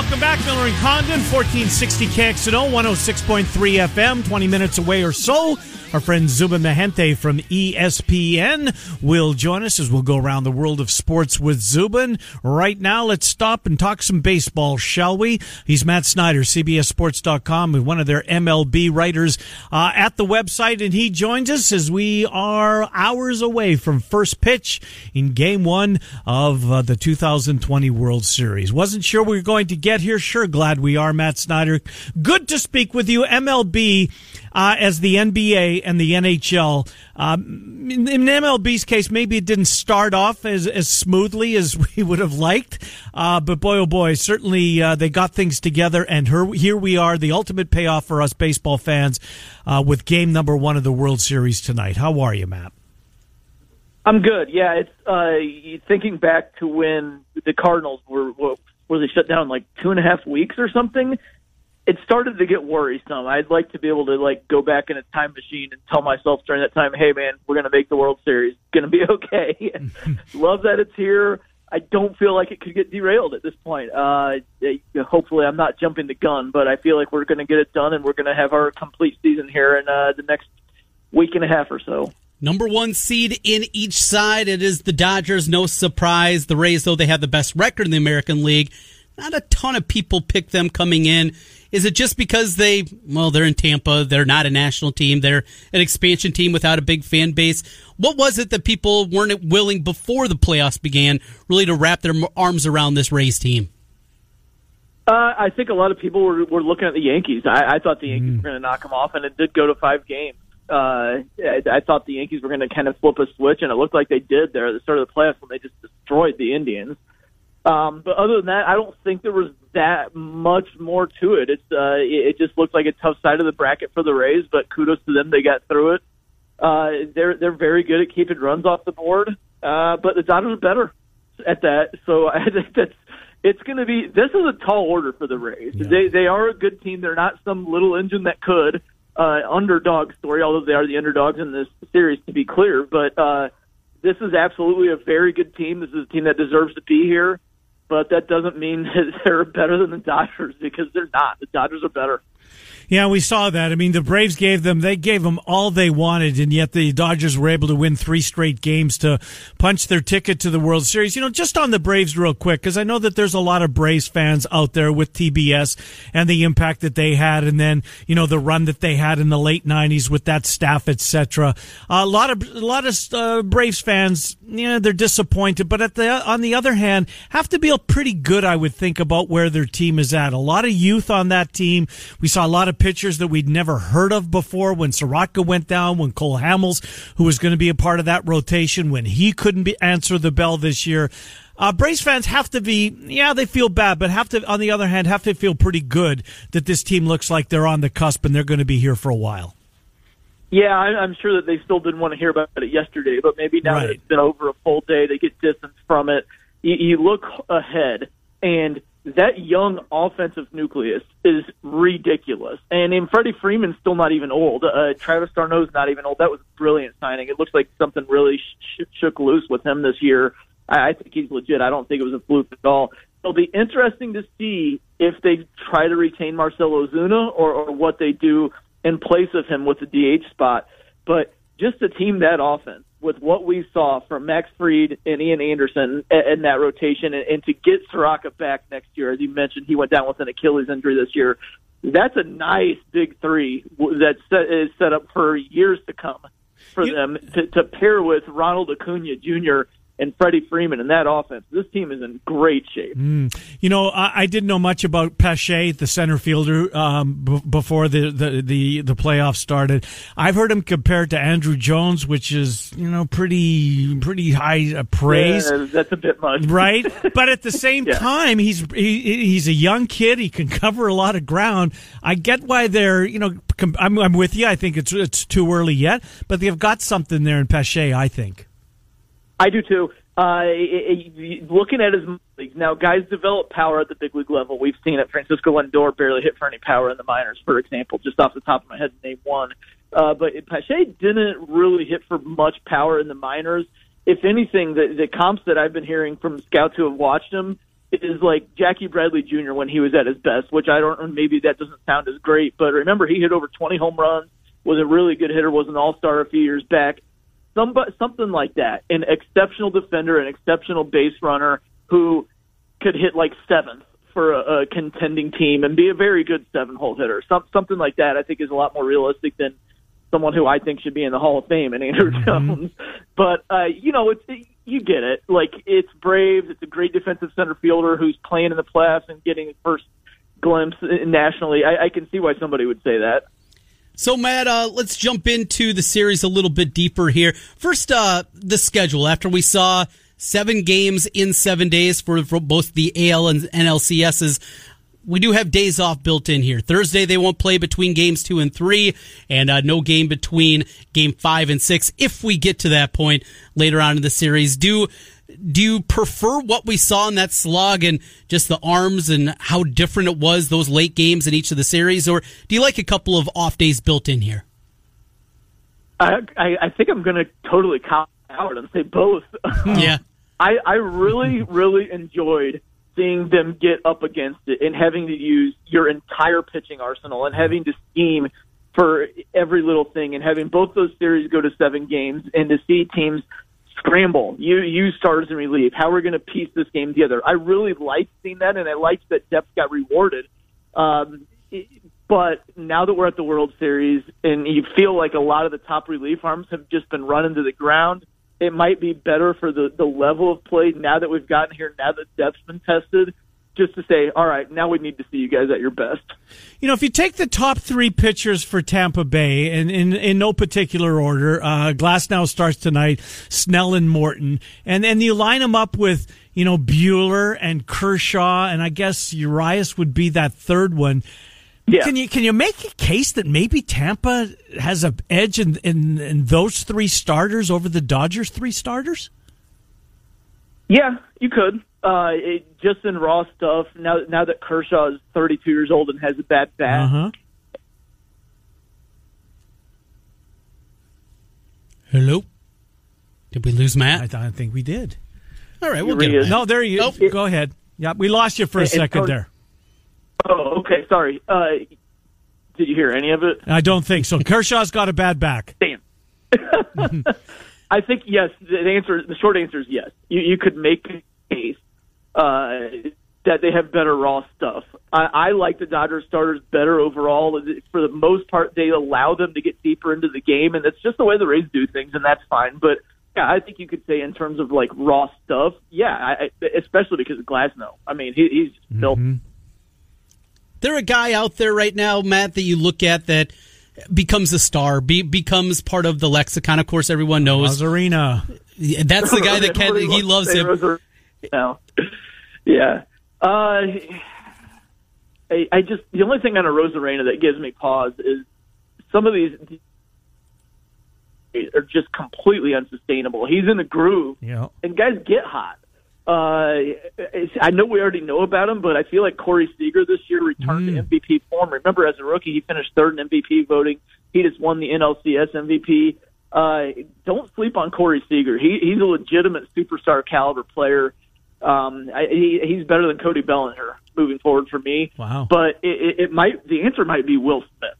Welcome back, Miller and Condon, 1460 KXNO, 106.3 FM, 20 minutes away or so. Our friend Zubin Mehenti from ESPN will join us as we'll go around the world of sports with Zubin. Right now, let's stop and talk some baseball, shall we? He's Matt Snyder, CBSSports.com, one of their MLB writers uh, at the website, and he joins us as we are hours away from first pitch in Game One of uh, the 2020 World Series. Wasn't sure we were going to get here. Sure, glad we are, Matt Snyder. Good to speak with you. MLB uh, as the NBA and the NHL. Um, in, in MLB's case, maybe it didn't start off as, as smoothly as we would have liked, uh, but boy, oh boy, certainly uh, they got things together, and her, here we are, the ultimate payoff for us baseball fans uh, with game number one of the World Series tonight. How are you, Matt? I'm good. Yeah, it's uh, thinking back to when the Cardinals were were they shut down like two and a half weeks or something. It started to get worrisome. I'd like to be able to like go back in a time machine and tell myself during that time, "Hey, man, we're going to make the World Series. It's going to be okay." Love that it's here. I don't feel like it could get derailed at this point. Uh, hopefully, I'm not jumping the gun, but I feel like we're going to get it done, and we're going to have our complete season here in uh, the next week and a half or so. Number one seed in each side. It is the Dodgers. No surprise. The Rays, though they have the best record in the American League, not a ton of people pick them coming in. Is it just because they, well, they're in Tampa. They're not a national team. They're an expansion team without a big fan base. What was it that people weren't willing before the playoffs began really to wrap their arms around this Rays team? Uh, I think a lot of people were, were looking at the Yankees. I, I thought the Yankees were going to knock them off, and it did go to five games. Uh, I, I thought the Yankees were going to kind of flip a switch, and it looked like they did there at the start of the playoffs when they just destroyed the Indians. Um, but other than that, I don't think there was that much more to it. It's uh, it, it just looked like a tough side of the bracket for the Rays, but kudos to them, they got through it. Uh, they're they're very good at keeping runs off the board, uh, but the Dodgers are better at that. So I think that's it's going to be. This is a tall order for the Rays. Yeah. They they are a good team. They're not some little engine that could uh, underdog story, although they are the underdogs in this series, to be clear. But uh, this is absolutely a very good team. This is a team that deserves to be here. But that doesn't mean that they're better than the Dodgers because they're not. The Dodgers are better. Yeah, we saw that. I mean, the Braves gave them they gave them all they wanted, and yet the Dodgers were able to win three straight games to punch their ticket to the World Series. You know, just on the Braves, real quick, because I know that there's a lot of Braves fans out there with TBS and the impact that they had, and then you know the run that they had in the late '90s with that staff, etc. a lot of a lot of uh, Braves fans, you know, they're disappointed, but at the on the other hand, have to feel pretty good, I would think, about where their team is at. A lot of youth on that team. We saw a lot of pitchers that we'd never heard of before when Soroka went down, when Cole Hamels, who was going to be a part of that rotation, when he couldn't be, answer the bell this year. Uh, Braves fans have to be, yeah, they feel bad, but have to, on the other hand, have to feel pretty good that this team looks like they're on the cusp and they're going to be here for a while. Yeah, I- I'm sure that they still didn't want to hear about it yesterday, but maybe now that it's been over a full day, they get distance from it. You, you look ahead, and that young offensive nucleus is ridiculous. And in Freddie Freeman's still not even old. Uh, Travis d'Arnaud's not even old. That was a brilliant signing. It looks like something really sh- shook loose with him this year. I, I think he's legit. I don't think it was a fluke at all. It'll be interesting to see if they try to retain Marcell Ozuna or, or what they do in place of him with the DH spot. But just a team that offense with what we saw from Max Fried and Ian Anderson in that rotation, and, and to get Soroka back next year, as you mentioned, he went down with an Achilles injury this year. That's a nice big three that is set up for years to come for you, them to, to pair with Ronald Acuna Jr and Freddie Freeman in that offense. This team is in great shape. Mm. You know, I, I, didn't know much about Pache, the center fielder, um, b- before the, the, the, the playoffs started. I've heard him compared to Andruw Jones, which is, you know, pretty, pretty high praise. Yeah, that's a bit much. Right? but at the same yeah. time, he's, he, he's a young kid. He can cover a lot of ground. I get why they're, you know, I'm, I'm with you. I think it's, it's too early yet, but they've got something there in Pache, I think. I do too. Uh, looking at his leagues now, guys develop power at the big league level. We've seen it. Francisco Lindor barely hit for any power in the minors, for example. Just off the top of my head, name one. Uh, but Pache didn't really hit for much power in the minors. If anything, the, the comps that I've been hearing from scouts who have watched him is like Jackie Bradley Jr. when he was at his best, which I don't. Maybe that doesn't sound as great, but remember he hit over 20 home runs. Was a really good hitter. Was an All Star a few years back somebody, something like that. An exceptional defender, an exceptional base runner who could hit like seventh for a, a contending team and be a very good seven hole hitter. Some, something like that, I think, is a lot more realistic than someone who I think should be in the Hall of Fame and Andruw mm-hmm. Jones. But uh, you know, it's it, you get it. Like it's Braves. It's a great defensive center fielder who's playing in the playoffs and getting his first glimpse nationally. I, I can see why somebody would say that. So, Matt, uh, let's jump into the series a little bit deeper here. First, uh, the schedule. After we saw seven games in seven days for, for both the AL and NLCSs, we do have days off built in here. Thursday, they won't play between games two and three, and uh, no game between game five and six if we get to that point later on in the series. Do do you prefer what we saw in that slog and just the arms and how different it was those late games in each of the series, or do you like a couple of off days built in here? I I, I think I'm going to totally cop out and say both. yeah, I I really really enjoyed seeing them get up against it and having to use your entire pitching arsenal and having to scheme for every little thing and having both those series go to seven games and to see teams scramble, you use stars in relief. How we're going to piece this game together. I really liked seeing that, and I liked that depth got rewarded. Um, but now that we're at the World Series, and you feel like a lot of the top relief arms have just been run into the ground, it might be better for the the level of play now that we've gotten here. Now that depth's been tested just to say, all right, now we need to see you guys at your best. You know, if you take the top three pitchers for Tampa Bay, and in, in no particular order, uh, Glasnow starts tonight, Snell and Morton, and then you line them up with, you know, Buehler and Kershaw, and I guess Urias would be that third one. Yeah. Can you can you make a case that maybe Tampa has an edge in, in, in those three starters over the Dodgers three starters? Yeah, you could. Uh, it, just in raw stuff. Now, now that Kershaw is 32 years old and has a bad bat. Uh-huh. Hello. Did we lose Matt? I, I think we did. All right, we'll get him. No, there you. Oh. Go ahead. Yeah, we lost you for a second there. Oh, okay. Sorry. Uh, did you hear any of it? I don't think so. Kershaw's got a bad back. Damn. I think yes. The answer, the short answer is yes. You, you could make a case uh, that they have better raw stuff. I, I like the Dodgers starters better overall. For the most part, they allow them to get deeper into the game, and that's just the way the Rays do things, and that's fine. But yeah, I think you could say in terms of like raw stuff, yeah, I, especially because of Glasnow. I mean, he, he's just. Mm-hmm. There a guy out there right now, Matt, that you look at that becomes a star, be, becomes part of the lexicon. Of course, everyone knows Arena. That's the guy that can, he loves him. No. Yeah. Uh, I, I just the only thing on Arozarena that gives me pause is some of these are just completely unsustainable. He's in the groove, yeah. and guys get hot. Uh, I know we already know about him, but I feel like Corey Seager this year returned mm. to MVP form. Remember, as a rookie, he finished third in MVP voting. He just won the NLCS MVP. Uh, don't sleep on Corey Seager. He, he's a legitimate superstar caliber player. Um, I, he, he's better than Cody Bellinger moving forward for me. Wow. But it, it, it might the answer might be Will Smith.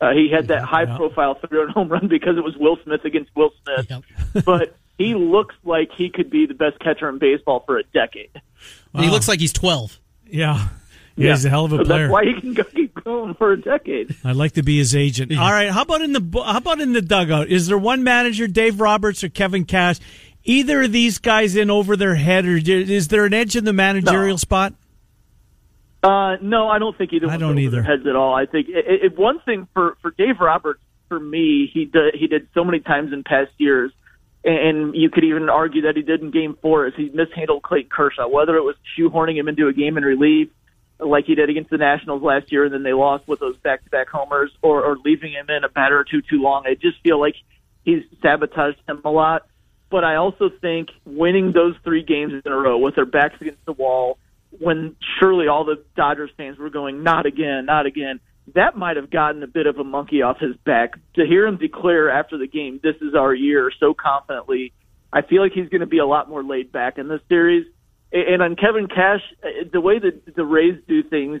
Uh, he had that high profile three-run home run because it was Will Smith against Will Smith. Yep. but he looks like he could be the best catcher in baseball for a decade. He looks like he's 12. Yeah. Yeah, he's a hell of a so player. That's why he can go keep going for a decade. I'd like to be his agent. All right, how about in the how about in the dugout? Is there one manager, Dave Roberts or Kevin Cash? Either of these guys in over their head, or is there an edge in the managerial No. spot? Uh, no, I don't think either. I don't either. Their heads at all. I think it, it, one thing for for Dave Roberts, for me, he did he did so many times in past years, and you could even argue that he did in Game Four, is he mishandled Clayton Kershaw, whether it was shoehorning him into a game in relief, like he did against the Nationals last year, and then they lost with those back-to-back homers, or, or leaving him in a batter or two too long. I just feel like he's sabotaged him a lot. But I also think winning those three games in a row with their backs against the wall, when surely all the Dodgers fans were going, not again, not again, that might have gotten a bit of a monkey off his back. To hear him declare after the game, this is our year, so confidently, I feel like he's going to be a lot more laid back in this series. And on Kevin Cash, uh, the way that the Rays do things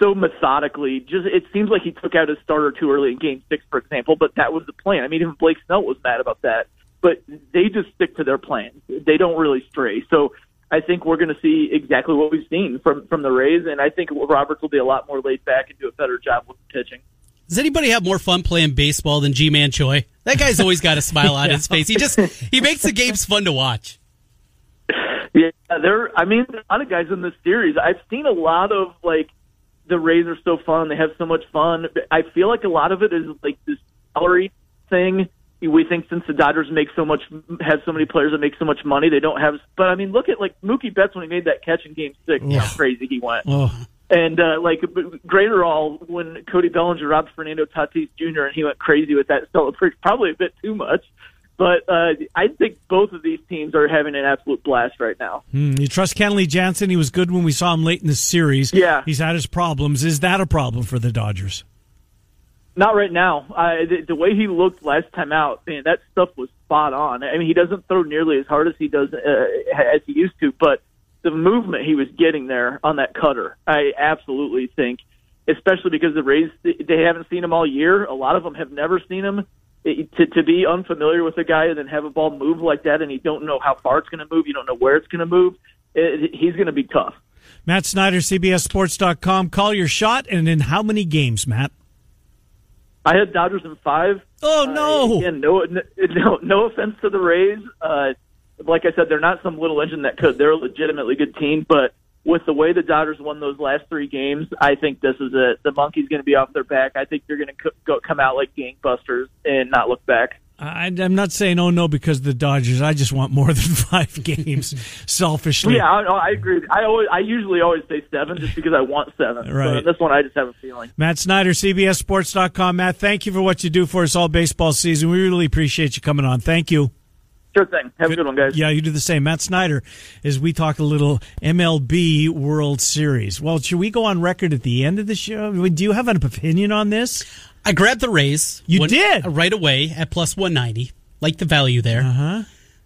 so methodically, just it seems like he took out his starter too early in Game Six, for example. But that was the plan. I mean, even Blake Snell was mad about that. But they just stick to their plan. They don't really stray. So I think we're going to see exactly what we've seen from from the Rays, and I think Roberts will be a lot more laid back and do a better job with pitching. Does anybody have more fun playing baseball than Ji-Man Choi? That guy's always got a smile on his face. He just he makes the games fun to watch. Yeah, there. I mean, a lot of guys in this series. I've seen a lot of like the Rays are so fun. They have so much fun. I feel like a lot of it is like this salary thing. We think since the Dodgers make so much, have so many players that make so much money, they don't have. But I mean, look at like Mookie Betts when he made that catch in Game Six. How crazy he went. Oh, And uh, like greater all when Cody Bellinger robbed Fernando Tatis Jr. and he went crazy with that celebration, probably a bit too much. But uh, I think both of these teams are having an absolute blast right now. Hmm, you trust Kenley Jansen? He was good when we saw him late in the series. Yeah. he's had his problems. Is that a problem for the Dodgers? Not right now. I, the, the way he looked last time out, man, that stuff was spot on. I mean, he doesn't throw nearly as hard as he does uh, as he used to, but the movement he was getting there on that cutter, I absolutely think, especially because the Rays they haven't seen him all year. A lot of them have never seen him. It, to, to be unfamiliar with a guy and then have a ball move like that, and you don't know how far it's going to move, you don't know where it's going to move. It, he's going to be tough. Matt Snyder, CBSSports.com. Call your shot, and in how many games, Matt? I had Dodgers in five. Oh no! Uh, again, no, no, no offense to the Rays. Uh, like I said, they're not some little engine that could. They're a legitimately good team, but with the way the Dodgers won those last three games, I think this is it. The monkey's going to be off their back. I think they're going to co- go, come out like gangbusters and not look back. I, I'm not saying oh no because of the Dodgers. I just want more than five games, selfishly. Yeah, I, I agree. I always, I usually always say seven just because I want seven. Right. This one, I just have a feeling. Matt Snyder, CBSSports.com. Matt, thank you for what you do for us all baseball season. We really appreciate you coming on. Thank you. Sure thing. Have a good one, guys. Yeah, you do the same. Matt Snyder, as we talk a little MLB World Series. Well, should we go on record at the end of the show? Do you have an opinion on this? I grabbed the Rays. You went- did? right away at plus one ninety. Like the value there, Uh-huh.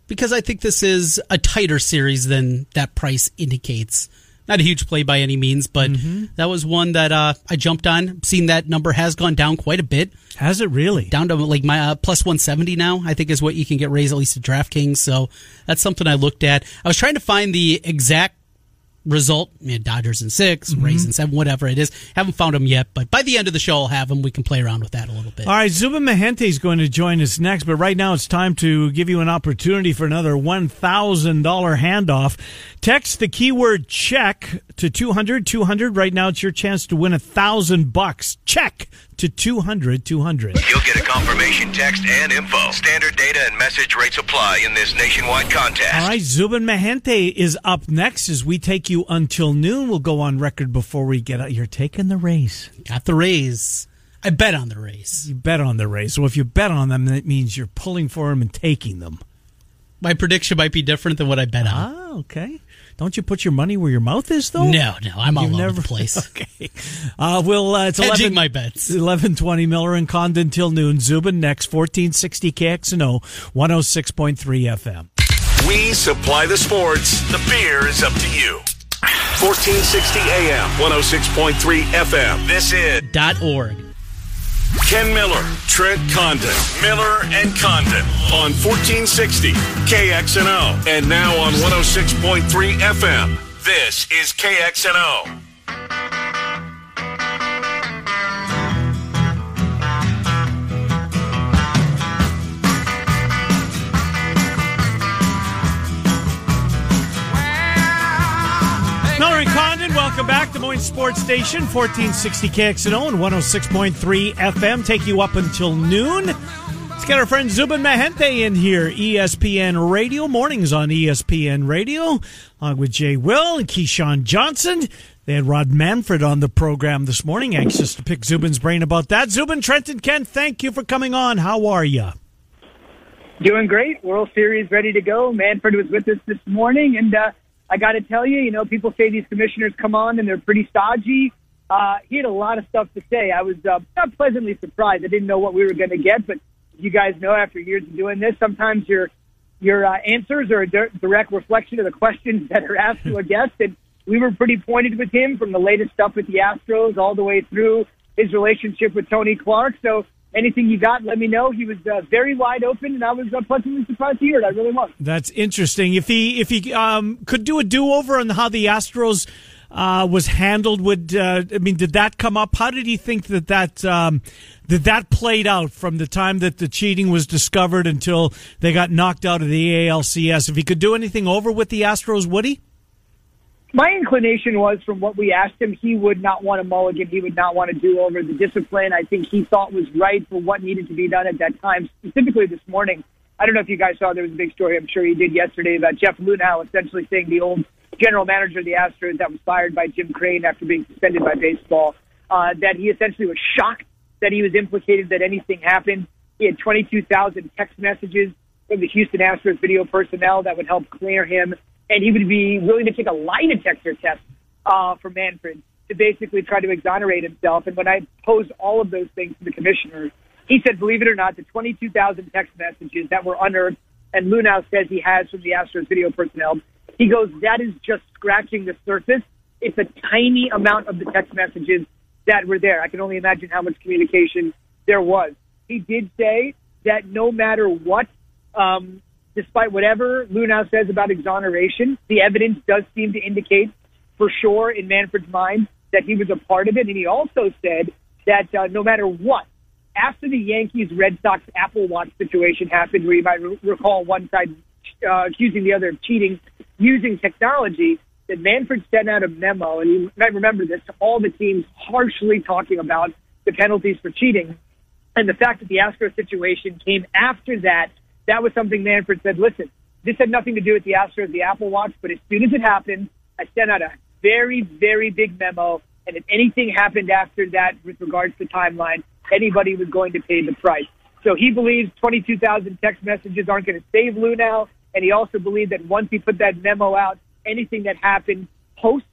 because I think this is a tighter series than that price indicates. Not a huge play by any means, but Mm-hmm. that was one that uh, I jumped on. Seen that number has gone down quite a bit. Has it really? down to like my uh, plus 170 now i think is what you can get raised at least at draftkings so that's something i looked at i was trying to find the exact result you know, dodgers in 6 Mm-hmm. rays in seven whatever it is haven't found them yet but by the end of the show i'll have them we can play around with that a little bit All right, Zubin Mehenti is going to join us next, but right now it's time to give you an opportunity for another $1,000 handoff. Text the keyword check to 200 200. Right now it's your chance to win a thousand bucks. Check to 200 200. You'll get a confirmation text and info. Standard data and message rates apply in this nationwide contest. All right, Zubin Mehenti is up next as we take you until noon. We'll go on record before we get out. You're taking the race. got the rays i bet on the rays You bet on the race. So if you bet on them, that means you're pulling for them and taking them. my prediction might be different than what i bet on Ah, okay. Don't you put your money where your mouth is, though? no no i'm all You've over never the place Okay. Uh, we'll, uh, it's Hedging 11, my bets. Eleven twenty Miller and Condon till noon. Zubin next. Fourteen sixty KXNO. One hundred six point three FM. We supply the sports. The beer is up to you. 1460 AM, 106.3 FM. This is dot org Ken Miller, Trent Condon, Miller and Condon on 1460 KXNO and now on 106.3 FM. This is KXNO. Welcome back. Des Moines Sports Station, 1460 KXNO and 106.3 FM. Take you up until noon. Let's get our friend Zubin Mehenti in here. ESPN Radio, mornings on ESPN Radio, along with Jay Will and Keyshawn Johnson. They had Rob Manfred on the program this morning. Anxious to pick Zubin's brain about that. Zubin, Trenton, Kent, thank you for coming on. How are you? Doing great. World Series ready to go. Manfred was with us this morning, and uh, I got to tell you, you know, people say these commissioners come on and they're pretty stodgy. Uh, he had a lot of stuff to say. I was uh, not pleasantly surprised. I didn't know what we were going to get, but you guys know after years of doing this, sometimes your your uh, answers are a di- direct reflection of the questions that are asked to a guest. And we were pretty pointed with him from the latest stuff with the Astros all the way through his relationship with Tony Clark. So anything you got, let me know. He was uh, very wide open, and I was uh, pleasantly surprised to hear it. I really was. That's interesting. If he if he um, could do a do over on how the Astros uh, was handled, would uh, I mean did that come up? How did he think that that um, that that played out from the time that the cheating was discovered until they got knocked out of the ALCS? If he could do anything over with the Astros, would he? My inclination was from what we asked him, he would not want a mulligan. He would not want to do over the discipline. I think he thought was right for what needed to be done at that time. Specifically this morning, I don't know if you guys saw there was a big story. I'm sure you did yesterday about Jeff Luhnow essentially saying the old general manager of the Astros that was fired by Jim Crane after being suspended by baseball, uh, that he essentially was shocked that he was implicated that anything happened. He had 22,000 text messages from the Houston Astros video personnel that would help clear him and he would be willing to take a lie detector test uh, for Manfred to basically try to exonerate himself. And when I posed all of those things to the commissioner, he said, believe it or not, the 22,000 text messages that were unearthed, and Luhnow says he has from the Astros video personnel, he goes, that is just scratching the surface. It's a tiny amount of the text messages that were there. I can only imagine how much communication there was. He did say that no matter what, um, despite whatever Luhnow says about exoneration, the evidence does seem to indicate for sure in Manfred's mind that he was a part of it. And he also said that uh, no matter what, after the Yankees Red Sox Apple Watch situation happened, where you might re- recall one side uh, accusing the other of cheating using technology, that Manfred sent out a memo, and you might remember this, to all the teams harshly talking about the penalties for cheating. And the fact that the Astros situation came after that that was something Manfred said, listen, this had nothing to do with the Astros, the Apple Watch, but as soon as it happened, I sent out a very, very big memo. And if anything happened after that with regards to timeline, anybody was going to pay the price. So he believes 22,000 text messages aren't going to save Luhnow. And he also believed that once he put that memo out, anything that happened post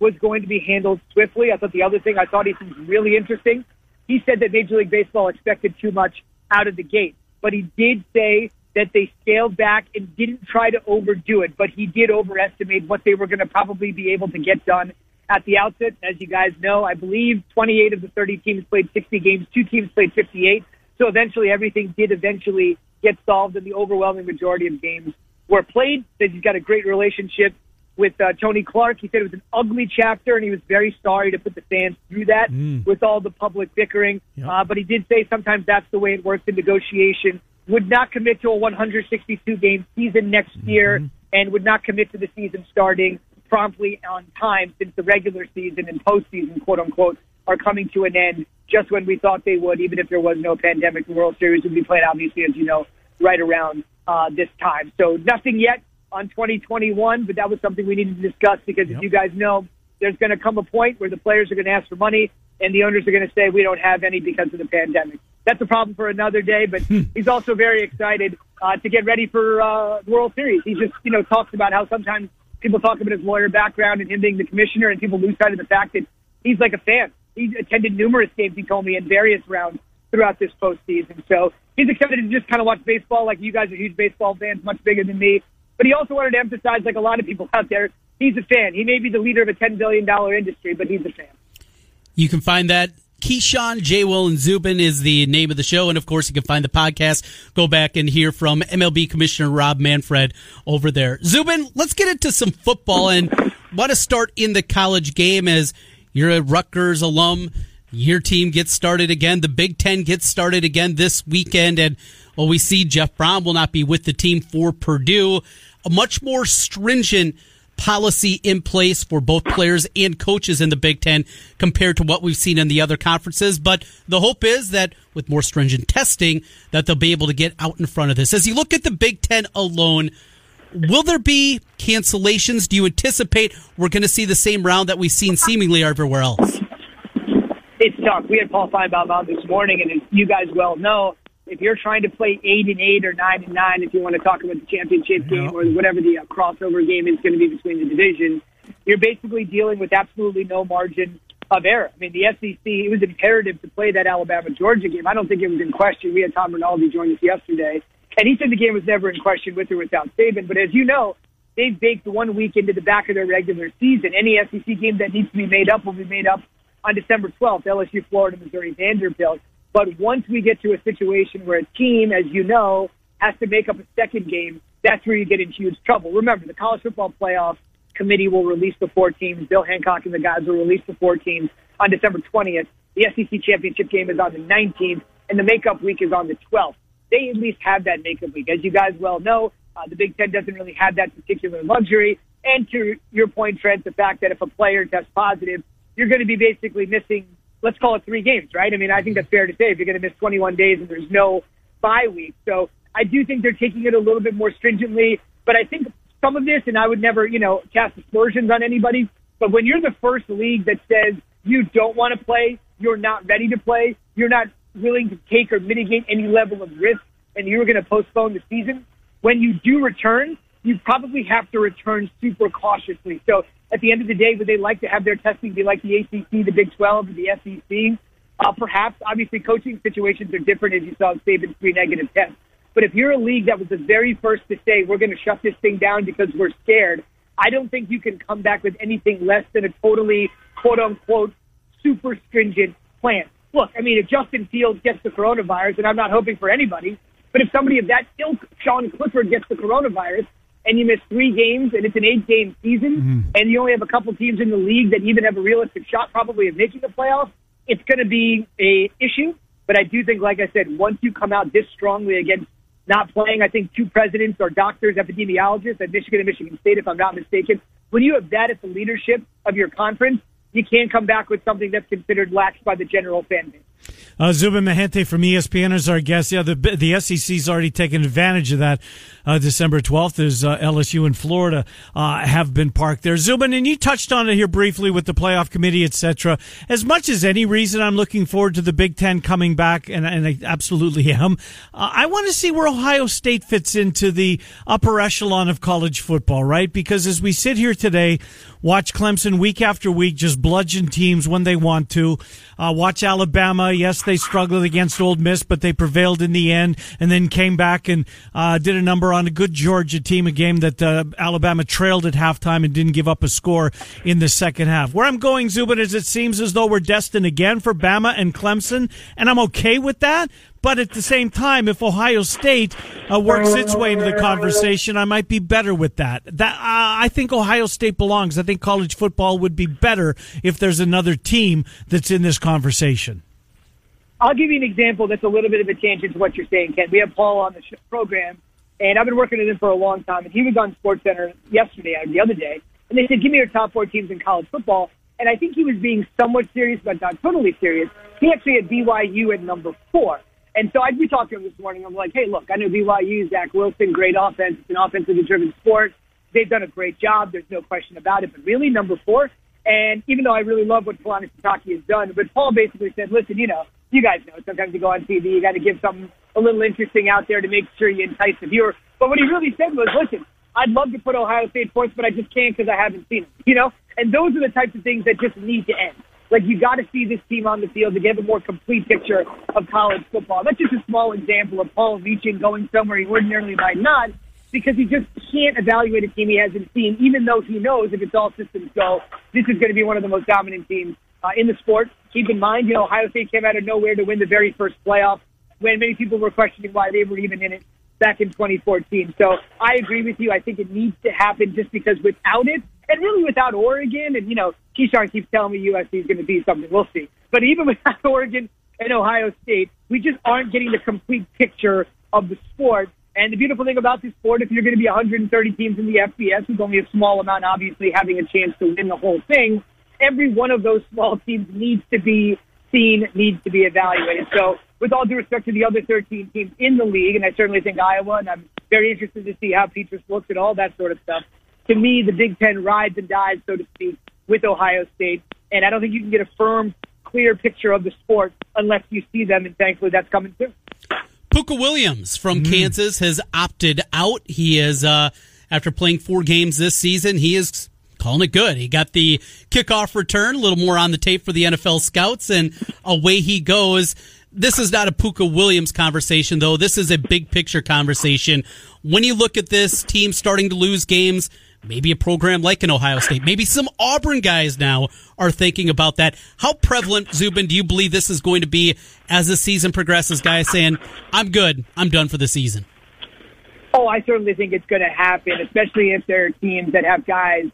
was going to be handled swiftly. I thought the other thing I thought he was really interesting. He said that Major League Baseball expected too much out of the gate but he did say that they scaled back and didn't try to overdo it, but he did overestimate what they were going to probably be able to get done at the outset. As you guys know, I believe 28 of the 30 teams played 60 games, two teams played 58. So eventually everything did eventually get solved and the overwhelming majority of games were played. Said he's got a great relationship with uh, Tony Clark. He said it was an ugly chapter, and he was very sorry to put the fans through that mm. with all the public bickering. Yep. Uh, but he did say sometimes that's the way it works in negotiation. Would not commit to a 162 game season next mm-hmm. year, and would not commit to the season starting promptly on time since the regular season and postseason, quote unquote, are coming to an end just when we thought they would, even if there was no pandemic. The World Series would be played, obviously, as you know, right around uh, this time. So nothing yet on 2021, but that was something we needed to discuss because yep. as you guys know, there's going to come a point where the players are going to ask for money and the owners are going to say we don't have any because of the pandemic. That's a problem for another day, but hmm. he's also very excited uh, to get ready for uh, the World Series. He just, you know, talks about how sometimes people talk about his lawyer background and him being the commissioner, and people lose sight of the fact that he's like a fan. He attended numerous games, he told me, in various rounds throughout this postseason. So he's excited to just kind of watch baseball. Like you guys are huge baseball fans, much bigger than me. But he also wanted to emphasize, like a lot of people out there, he's a fan. He may be the leader of a $10 billion industry, but he's a fan. You can find that Keyshawn, J. Will, and Zubin is the name of the show. And of course, you can find the podcast. Go back and hear from MLB Commissioner Rob Manfred over there. Zubin, let's get into some football and want to start in the college game as you're a Rutgers alum. Your team gets started again. The Big Ten gets started again this weekend. And well, we see Jeff Brohm will not be with the team for Purdue. A much more stringent policy in place for both players and coaches in the Big Ten compared to what we've seen in the other conferences. But the hope is that with more stringent testing, that they'll be able to get out in front of this. As you look at the Big Ten alone, will there be cancellations? Do you anticipate we're going to see the same round that we've seen seemingly everywhere else? It's tough. We had Paul Finebaum on this morning, and you guys well know, if you're trying to play eight and eight or nine and nine, if you want to talk about the championship game or whatever the uh, crossover game is going to be between the divisions, you're basically dealing with absolutely no margin of error. I mean, the SEC, it was imperative to play that Alabama Georgia game. I don't think it was in question. We had Tom Rinaldi join us yesterday, and he said the game was never in question with or without Saban. But as you know, they've baked one week into the back of their regular season. Any SEC game that needs to be made up will be made up on December 12th, LSU, Florida, Missouri, Vanderbilt. But once we get to a situation where a team, as you know, has to make up a second game, that's where you get into huge trouble. Remember, the college football playoff committee will release the four teams. Bill Hancock and the guys will release the four teams on December 20th. The SEC championship game is on the 19th, and the makeup week is on the 12th. They at least have that makeup week. As you guys well know, uh, the Big Ten doesn't really have that particular luxury. And to your point, Trent, the fact that if a player tests positive, you're going to be basically missing let's call it three games, right? I mean, I think that's fair to say if you're going to miss 21 days and there's no bye week. So I do think they're taking it a little bit more stringently. But I think some of this, and I would never, you know, cast aspersions on anybody. But when you're the first league that says you don't want to play, you're not ready to play, you're not willing to take or mitigate any level of risk, and you're going to postpone the season, when you do return, you probably have to return super cautiously. So at the end of the day, would they like to have their testing be like the ACC, the Big 12, or the SEC? Uh, perhaps. Obviously, coaching situations are different, as you saw Saban's three negative tests. But if you're a league that was the very first to say we're going to shut this thing down because we're scared, I don't think you can come back with anything less than a totally quote unquote super stringent plan. Look, I mean, if Justin Fields gets the coronavirus, and I'm not hoping for anybody, but if somebody of that ilk, Sean Clifford, gets the coronavirus, and you miss three games and it's an eight game season mm-hmm. and you only have a couple teams in the league that even have a realistic shot probably of making the playoffs, it's going to be a issue. But I do think, like I said, once you come out this strongly against not playing, I think two presidents or doctors, epidemiologists at Michigan and Michigan State, if I'm not mistaken, when you have that at the leadership of your conference, you can't come back with something that's considered lax by the general fan base. Uh, Zubin Mehenti from ESPN is our guest. Yeah, the the SEC's already taken advantage of that. Uh, December 12th is uh, LSU and Florida uh, have been parked there. Zubin, and you touched on it here briefly with the playoff committee, etc. As much as any reason, I'm looking forward to the Big Ten coming back, and, and I absolutely am. Uh, I want to see where Ohio State fits into the upper echelon of college football, right? Because as we sit here today, watch Clemson week after week just bludgeon teams when they want to. Uh, watch Alabama yes, they struggled against Ole Miss, but they prevailed in the end, and then came back and uh, did a number on a good Georgia team, a game that uh, Alabama trailed at halftime and didn't give up a score in the second half. Where I'm going, Zubin, is it seems as though we're destined again for Bama and Clemson, and I'm okay with that. But at the same time, if Ohio State uh, works its way into the conversation, I might be better with that. That uh, I think Ohio State belongs. I think college football would be better if there's another team that's in this conversation. I'll give you an example that's a little bit of a tangent to what you're saying, Ken. We have Paul on the program, and I've been working with him for a long time, and he was on Sports Center yesterday, or the other day, and they said, give me your top four teams in college football. And I think he was being somewhat serious, but not totally serious. He actually had BYU at number four. And so I, we talked to him this morning. I'm like, hey, look, I know BYU, Zach Wilson, great offense. It's an offensively driven sport. They've done a great job. There's no question about it. But really, number four. And even though I really love what Kalani Sitake has done, but Paul basically said, listen, you know, you guys know sometimes you go on TV, you got to give something a little interesting out there to make sure you entice the viewer. But what he really said was, listen, I'd love to put Ohio State points, but I just can't because I haven't seen them. You know, and those are the types of things that just need to end. Like you got to see this team on the field to get a more complete picture of college football. That's just a small example of Paul reaching, going somewhere he ordinarily might not, because he just can't evaluate a team he hasn't seen, even though he knows if it's all systems go, this is going to be one of the most dominant teams uh, in the sport. Keep in mind, you know, Ohio State came out of nowhere to win the very first playoff when many people were questioning why they were even in it back in 2014. So I agree with you. I think it needs to happen just because without it, and really without Oregon, and you know, Keyshawn keeps telling me USC is going to be something. We'll see. But even without Oregon and Ohio State, we just aren't getting the complete picture of the sport. And the beautiful thing about this sport, if you're going to be 130 teams in the FBS, with only a small amount, obviously having a chance to win the whole thing, every one of those small teams needs to be seen, needs to be evaluated. So, with all due respect to the other 13 teams in the league, and I certainly think Iowa, and I'm very interested to see how Petras looks at all that sort of stuff. To me, the Big Ten rides and dies, so to speak, with Ohio State, and I don't think you can get a firm, clear picture of the sport unless you see them, and thankfully that's coming soon. Pooka Williams from mm. Kansas has opted out. He is, uh, after playing four games this season, he is calling it good. He got the kickoff return, a little more on the tape for the NFL scouts, and away he goes. This is not a Pooka Williams conversation, though. This is a big picture conversation. When you look at this team starting to lose games, maybe a program like an Ohio State, maybe some Auburn guys now are thinking about that. How prevalent, Zubin, do you believe this is going to be as the season progresses? Guys saying, I'm good, I'm done for the season. Oh, I certainly think it's going to happen, especially if there are teams that have guys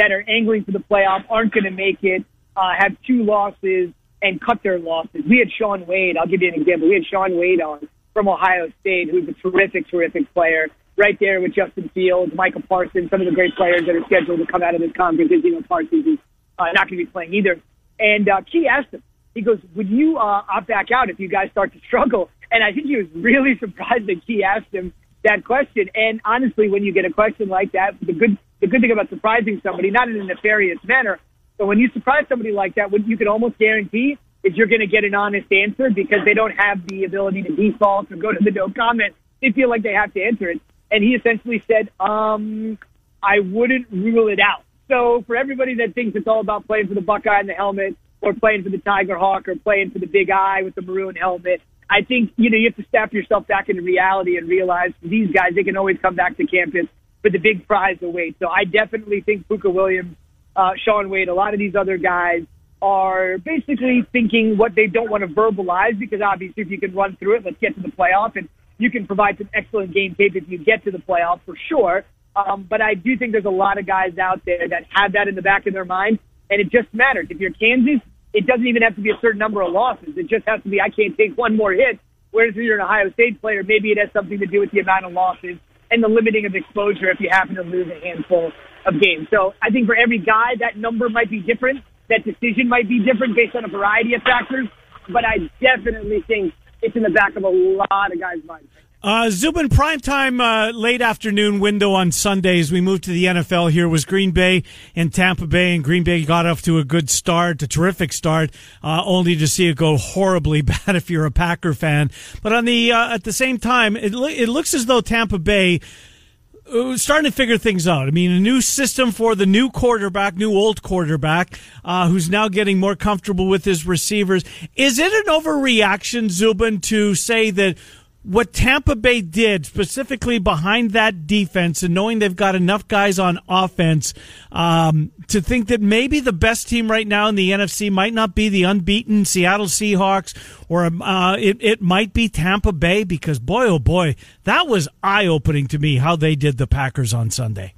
that are angling for the playoff, aren't going to make it, uh, have two losses, and cut their losses. We had Shaun Wade. I'll give you an example. We had Shaun Wade on from Ohio State, who's a terrific, terrific player right there with Justin Fields, Micah Parsons, some of the great players that are scheduled to come out of this conference. You know, Parsons is uh, not going to be playing either. And uh, Key asked him, he goes, "Would you uh, opt back out if you guys start to struggle?" And I think he was really surprised that Key asked him that question. And honestly, when you get a question like that, the good the good thing about surprising somebody, not in a nefarious manner, but when you surprise somebody like that, what you can almost guarantee is you're going to get an honest answer because they don't have the ability to default or go to the no comment. They feel like they have to answer it and he essentially said, um, I wouldn't rule it out. So for everybody that thinks it's all about playing for the Buckeye and the helmet, or playing for the Tiger Hawk, or playing for the Big Eye with the maroon helmet, I think you know you have to step yourself back into reality and realize these guys they can always come back to campus for the big prize awaits. So I definitely think Pooka Williams, uh, Shaun Wade, a lot of these other guys are basically thinking what they don't want to verbalize because obviously if you can run through it, let's get to the playoff and you can provide some excellent game tape if you get to the playoffs for sure. Um, but I do think there's a lot of guys out there that have that in the back of their mind, and it just matters. If you're Kansas, it doesn't even have to be a certain number of losses. It just has to be I can't take one more hit. Whereas if you're an Ohio State player, maybe it has something to do with the amount of losses and the limiting of exposure if you happen to lose a handful of games. So I think for every guy, that number might be different. That decision might be different based on a variety of factors. But I definitely think it's in the back of a lot of guys' minds. Uh, Zubin primetime uh, late afternoon window on Sundays. We moved to the NFL. Here was Green Bay and Tampa Bay, and Green Bay got off to a good start, a terrific start, uh, only to see it go horribly bad if you're a Packer fan. But on the uh, at the same time, it it looks as though Tampa Bay uh, starting to figure things out. I mean, a new system for the new quarterback, new old quarterback, uh, who's now getting more comfortable with his receivers. Is it an overreaction, Zubin, to say that what Tampa Bay did specifically behind that defense and knowing they've got enough guys on offense um, to think that maybe the best team right now in the NFC might not be the unbeaten Seattle Seahawks or uh, it, it might be Tampa Bay because boy, oh boy, that was eye opening to me how they did the Packers on Sunday.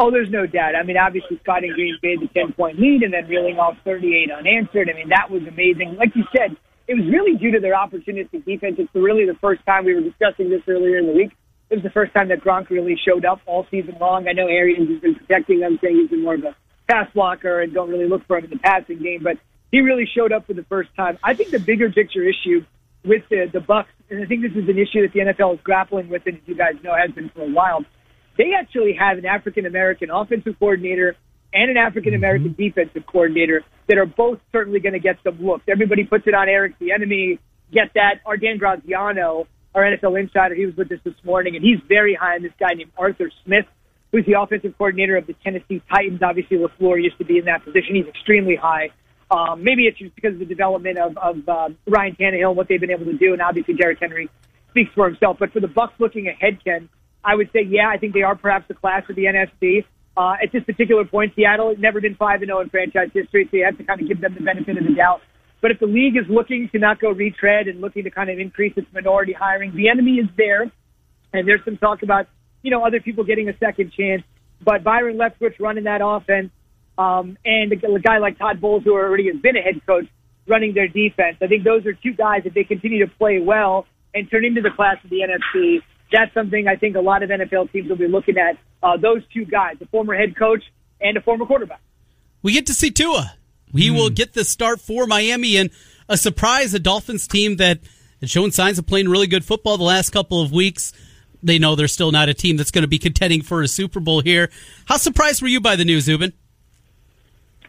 Oh, there's no doubt. I mean, obviously, Scott and Green Bay the 10 point lead and then reeling off 38 unanswered. I mean, that was amazing. Like you said, it was really due to their opportunistic defense. It's really the first time we were discussing this earlier in the week. It was the first time that Gronk really showed up all season long. I know Arians has been protecting them, saying he's been more of a pass blocker and don't really look for him in the passing game, but he really showed up for the first time. I think the bigger picture issue with the the Bucs, and I think this is an issue that the NFL is grappling with, and as you guys know, has been for a while. They actually have an African American offensive coordinator and an African American mm-hmm. defensive coordinator that are both certainly going to get some looks. Everybody puts it on Eric Bieniemy. Get that. Our Dan Graziano, our NFL insider, he was with us this morning, and he's very high on this guy named Arthur Smith, who's the offensive coordinator of the Tennessee Titans. Obviously, LaFleur used to be in that position. He's extremely high. Um, maybe it's just because of the development of, of uh, Ryan Tannehill, what they've been able to do, and obviously Derrick Henry speaks for himself. But for the Bucs looking ahead, Ken, I would say, yeah, I think they are perhaps the class of the NFC. Uh, at this particular point, Seattle has never been 5 0 in franchise history, so you have to kind of give them the benefit of the doubt. But if the league is looking to not go retread and looking to kind of increase its minority hiring, Bieniemy is there. And there's some talk about, you know, other people getting a second chance. But Byron Leftwich running that offense, um, and a guy like Todd Bowles, who already has been a head coach, running their defense. I think those are two guys that they continue to play well and turn into the class of the NFC. That's something I think a lot of NFL teams will be looking at. Uh, those two guys, a former head coach and a former quarterback. We get to see Tua. He mm. will get the start for Miami and a surprise, a Dolphins team that has shown signs of playing really good football the last couple of weeks. They know they're still not a team that's going to be contending for a Super Bowl here. How surprised were you by the news, Zubin?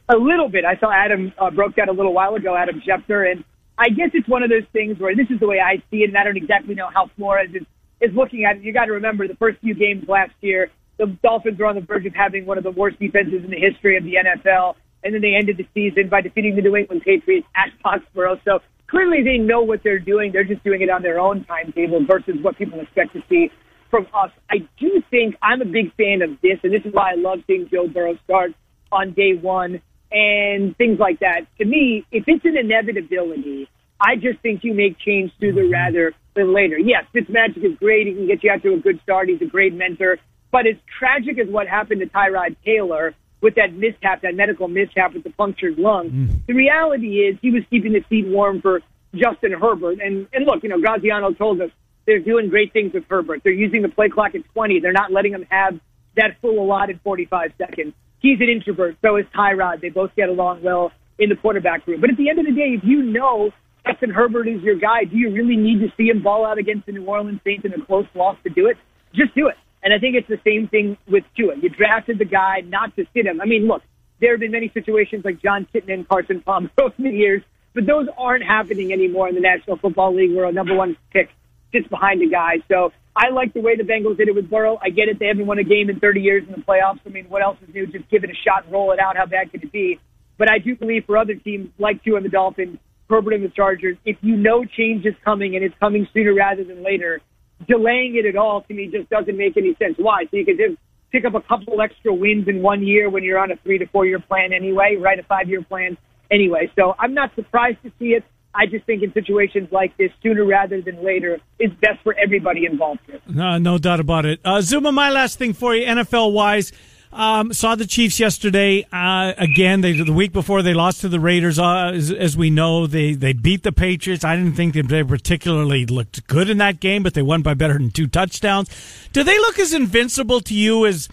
A little bit. I saw Adam uh, broke that a little while ago, Adam Schefter, and I guess it's one of those things where this is the way I see it, and I don't exactly know how Flores is, is looking at it. You got to remember the first few games last year, the Dolphins were on the verge of having one of the worst defenses in the history of the NFL, and then they ended the season by defeating the New England Patriots at Foxborough. So clearly they know what they're doing. They're just doing it on their own timetable versus what people expect to see from us. I do think I'm a big fan of this, and this is why I love seeing Joe Burrow start on day one and things like that. To me, if it's an inevitability, I just think you make change sooner rather than later. Yes, Fitzmagic is great. He can get you out to a good start. He's a great mentor. But as tragic as what happened to Tyrod Taylor with that mishap, that medical mishap with the punctured lung, mm. the reality is he was keeping the seat warm for Justin Herbert. And, and look, you know, Graziano told us they're doing great things with Herbert. They're using the play clock at 20. They're not letting him have that full allotted 45 seconds he's an introvert. So is Tyrod. They both get along well in the quarterback room. But at the end of the day, if you know Justin Herbert is your guy, do you really need to see him ball out against the New Orleans Saints in a close loss to do it? Just do it. And I think it's the same thing with Tua. You drafted the guy not to sit him. I mean, look, there have been many situations like Jon Kitna and Carson Palmer over the years, but those aren't happening anymore in the National Football League where a number one pick sits behind a guy. So I like the way the Bengals did it with Burrow. I get it. They haven't won a game in 30 years in the playoffs. I mean, what else is new? Just give it a shot and roll it out. How bad could it be? But I do believe for other teams like Tua and the Dolphins, Herbert and the Chargers, if you know change is coming and it's coming sooner rather than later, delaying it at all to me just doesn't make any sense. Why? So you can just pick up a couple extra wins in one year when you're on a three to four year plan anyway, right? A five year plan anyway. So I'm not surprised to see it. I just think in situations like this, sooner rather than later, is best for everybody involved. Here. Uh, no doubt about it. Uh, Zuma, my last thing for you, NFL wise. Um, saw the Chiefs yesterday. Uh, again, they, the week before they lost to the Raiders. Uh, as, as, we know, they, they beat the Patriots. I didn't think they particularly looked good in that game, but they won by better than two touchdowns. Do they look as invincible to you as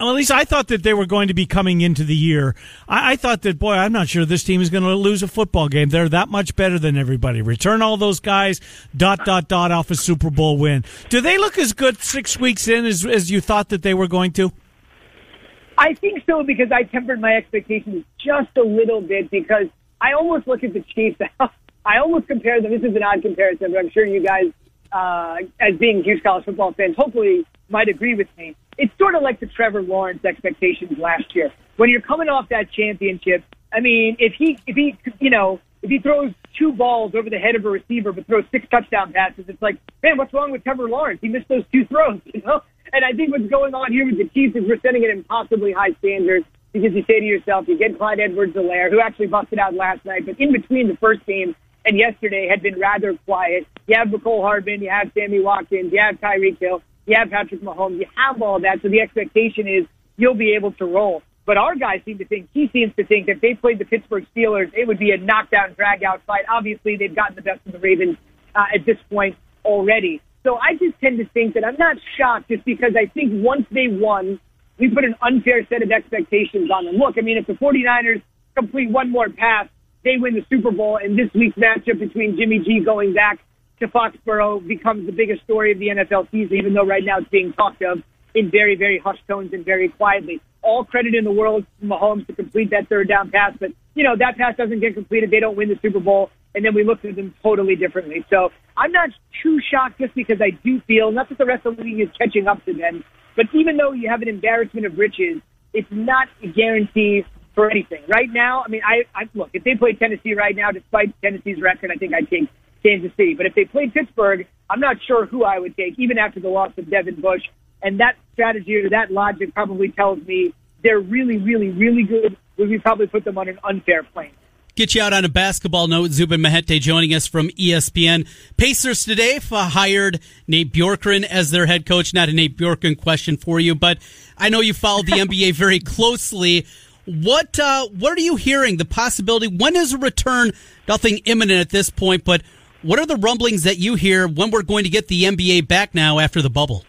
well, at least I thought that they were going to be coming into the year. I, I thought that, boy, I'm not sure this team is going to lose a football game. They're that much better than everybody. Return all those guys, dot, dot, dot, off a Super Bowl win. Do they look as good six weeks in as, as you thought that they were going to? I think so because I tempered my expectations just a little bit because I almost look at the Chiefs. I almost compare them. This is an odd comparison, but I'm sure you guys, uh, as being huge college football fans, hopefully might agree with me it's sort of like the Trevor Lawrence expectations last year. When you're coming off that championship, I mean, if he, if he, you know, if he throws two balls over the head of a receiver but throws six touchdown passes, it's like, man, what's wrong with Trevor Lawrence? He missed those two throws, you know? And I think what's going on here with the Chiefs is we're setting an impossibly high standard because you say to yourself, you get Clyde Edwards-Helaire, who actually busted out last night, but in between the first game and yesterday had been rather quiet. You have Mecole Hardman, you have Sammy Watkins, you have Tyreek Hill you have Patrick Mahomes, you have all that, so the expectation is you'll be able to roll. But our guys seem to think, he seems to think that if they played the Pittsburgh Steelers, it would be a knockdown, drag out fight. Obviously, they've gotten the best of the Ravens uh, at this point already. So I just tend to think that I'm not shocked just because I think once they won, we put an unfair set of expectations on them. Look, I mean, if the 49ers complete one more pass, they win the Super Bowl, and this week's matchup between Jimmy G going back to Foxborough becomes the biggest story of the NFL season, even though right now it's being talked of in very, very hushed tones and very quietly. All credit in the world to Mahomes to complete that third down pass, but you know that pass doesn't get completed. They don't win the Super Bowl, and then we look at them totally differently. So I'm not too shocked just because I do feel not that the rest of the league is catching up to them, but even though you have an embarrassment of riches, it's not a guarantee for anything. Right now, I mean, I, I look if they play Tennessee right now, despite Tennessee's record, I think I'd take Kansas City. But if they played Pittsburgh, I'm not sure who I would take, even after the loss of Devin Bush. And that strategy or that logic probably tells me they're really, really, really good, we probably put them on an unfair plane. Get you out on a basketball note. Zubin Mehenti joining us from ESPN. Pacers today f- hired Nate Bjorkgren as their head coach. Not a Nate Bjorkgren question for you, but I know you followed the NBA very closely. What uh, what are you hearing? The possibility when is a return? Nothing imminent at this point, but what are the rumblings that you hear when we're going to get the NBA back now after the bubble?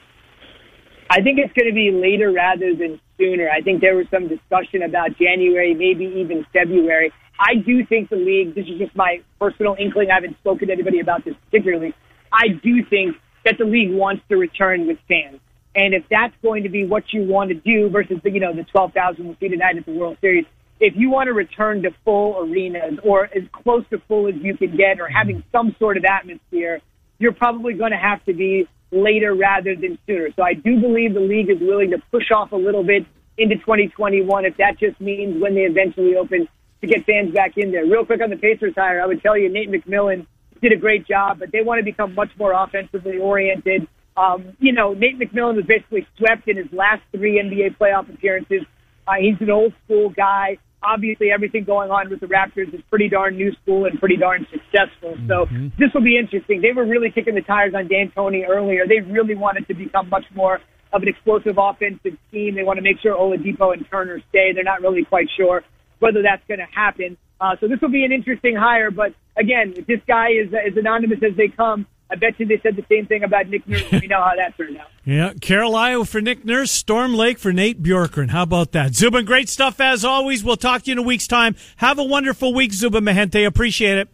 I think it's going to be later rather than sooner. I think there was some discussion about January, maybe even February. I do think the league, this is just my personal inkling, I haven't spoken to anybody about this particularly. I do think that the league wants to return with fans. And if that's going to be what you want to do versus the, you know, the 12,000 we'll see tonight at the World Series, if you want to return to full arenas or as close to full as you can get or having mm-hmm. some sort of atmosphere, you're probably going to have to be later rather than sooner. So I do believe the league is willing to push off a little bit into 2021 if that just means when they eventually open to get fans back in there. Real quick on the Pacers hire, I would tell you Nate McMillan did a great job, but they want to become much more offensively oriented. Um, you know, Nate McMillan was basically swept in his last three NBA playoff appearances. Uh, he's an old school guy. Obviously, everything going on with the Raptors is pretty darn new school and pretty darn successful. So this will be interesting. They were really kicking the tires on D'Antoni earlier. They really wanted to become much more of an explosive offensive team. They want to make sure Oladipo and Turner stay. They're not really quite sure whether that's going to happen. Uh, so this will be an interesting hire. But again, if this guy is as anonymous as they come, I bet you they said the same thing about Nick Nurse. we know how that turned out. Yeah, Carroll Iowa for Nick Nurse, Storm Lake for Nate Bjorkgren. How about that? Zubin, great stuff as always. We'll talk to you in a week's time. Have a wonderful week, Zubin Mehenti. Appreciate it.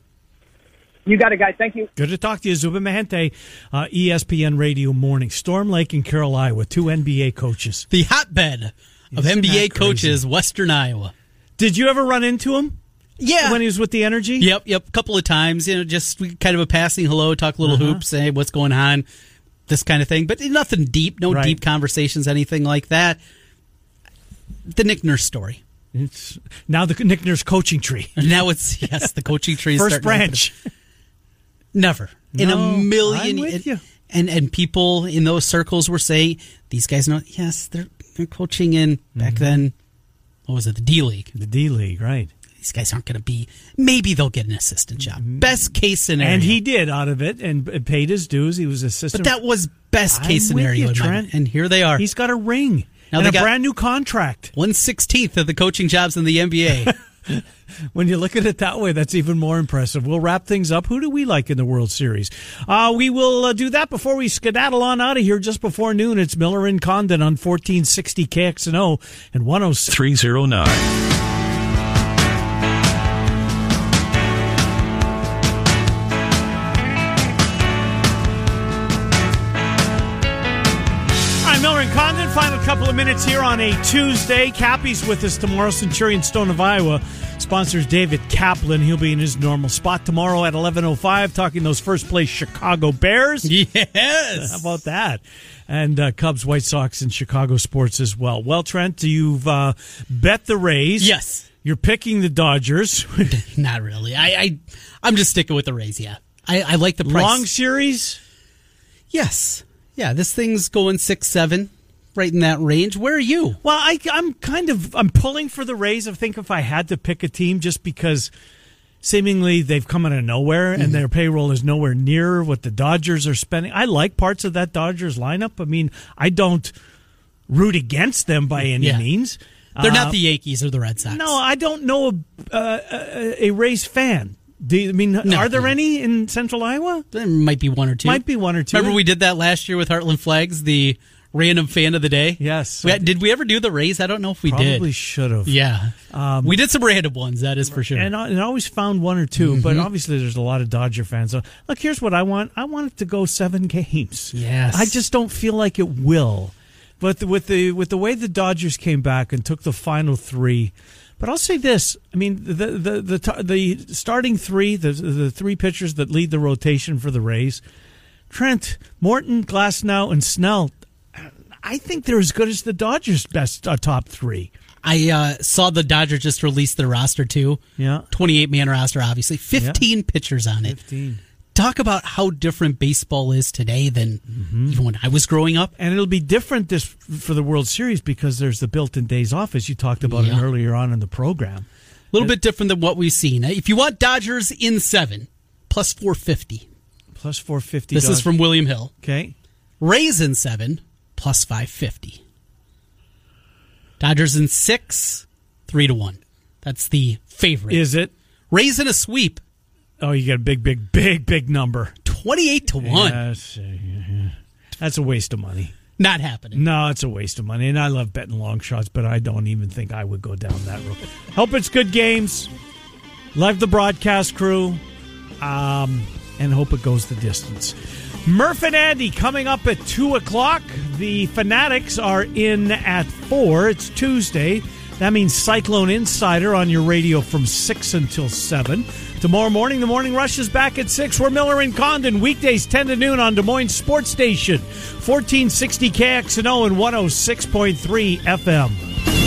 You got it, guys. Thank you. Good to talk to you, Zubin Mehenti, uh, ESPN Radio Morning. Storm Lake and Carroll Iowa, two NBA coaches. The hotbed of Isn't NBA coaches, Western Iowa. Did you ever run into him Yeah. when he was with the Energy? Yep, yep. A couple of times, you know, just kind of a passing hello, talk a little Uh-huh. hoops, say what's going on, this kind of thing. But nothing deep, no Right. deep conversations, anything like that. The Nick Nurse story. It's now the Nick Nurse coaching tree. Now it's yes, the coaching tree is First starting to open. branch. Never in a million. I'm with and, you. and and people in those circles were saying these guys know. Yes, they're they're coaching in back Mm-hmm. then. What was it? The D League. The D League, right. These guys aren't going to be. Maybe they'll get an assistant job. Best case scenario. Mm-hmm. And he did out of it and paid his dues. He was assistant. But that was best case I'm scenario. you, Trent. And here they are. He's got a ring Now and they a got- brand new contract. One sixteenth of the coaching jobs in the NBA. When you look at it that way, that's even more impressive. We'll wrap things up. Who do we like in the World Series? Uh, we will uh, do that before we skedaddle on out of here just before noon. It's Miller and Condon on 1460 KXNO and 106. Minutes here on a Tuesday. Cappy's with us tomorrow. Centurion Stone of Iowa sponsors David Kaplan. He'll be in his normal spot tomorrow at 11.05 talking those first place Chicago Bears. yes. How about that? And uh, Cubs, White Sox, and Chicago sports as well. Well, Trent, you've uh, bet the Rays. Yes. You're picking the Dodgers. Not really. I, I I'm just sticking with the Rays. Yeah. I, I like the price. Long series. Yes. Yeah. This thing's going six seven, right in that range. Where are you? Well, I, I'm kind of I'm pulling for the Rays. I think if I had to pick a team, just because seemingly they've come out of nowhere Mm-hmm. and their payroll is nowhere near what the Dodgers are spending. I like parts of that Dodgers lineup. I mean, I don't root against them by any Yeah. means. They're Uh, not the Yankees or the Red Sox. No, I don't know a, uh, a, Rays fan. Do you, I mean, No. are there any in Central Iowa? there might be one or two. Might be one or two. Remember we did that last year with Heartland Flags, the random fan of the day. Yes. We did we ever do the Rays? I don't know if we Probably did. Probably should have. Yeah. Um, we did some random ones. That is for sure. And I, and I always found one or 2 Mm-hmm. but obviously there's a lot of Dodger fans. So, look, here's what I want. I want it to go seven games. Yes. I just don't feel like it will. But the, with the with the way the Dodgers came back and took the final three, but I'll say this: I mean, the the the the, the starting three, the the three pitchers that lead the rotation for the Rays, Trent, Morton, Glasnow, and Snell. I think they're as good as the Dodgers' best uh, top three. I uh, saw the Dodgers just release their roster too. Yeah. 28 man roster, obviously. 15 pitchers on it. 15. talk about how different baseball is today than even when I was growing up. And it'll be different this for the World Series because there's the built-in days off, as you talked about it Yeah. earlier on in the program. A little bit different than what we've seen. If you want Dodgers in seven, plus 450. Plus 450. This is from William Hill. Okay. Rays in seven, plus 550. Dodgers in six, three to one. That's the favorite. Is it? Rays in a sweep, Oh, you got a big, big, big, big number. 28 to one. Yes, yeah. That's a waste of money. Not happening. No, it's a waste of money. And I love betting long shots, but I don't even think I would go down that road. Hope it's good games. Love the broadcast crew. Um, and hope it goes the distance. Murph and Andy coming up at 2 o'clock. The Fanatics are in at 4. It's Tuesday. That means Cyclone Insider on your radio from 6 until 7. Tomorrow morning, the morning rush is back at 6. We're Miller and Condon, weekdays 10 to noon on Des Moines Sports Station, 1460 KXNO and 106.3 FM.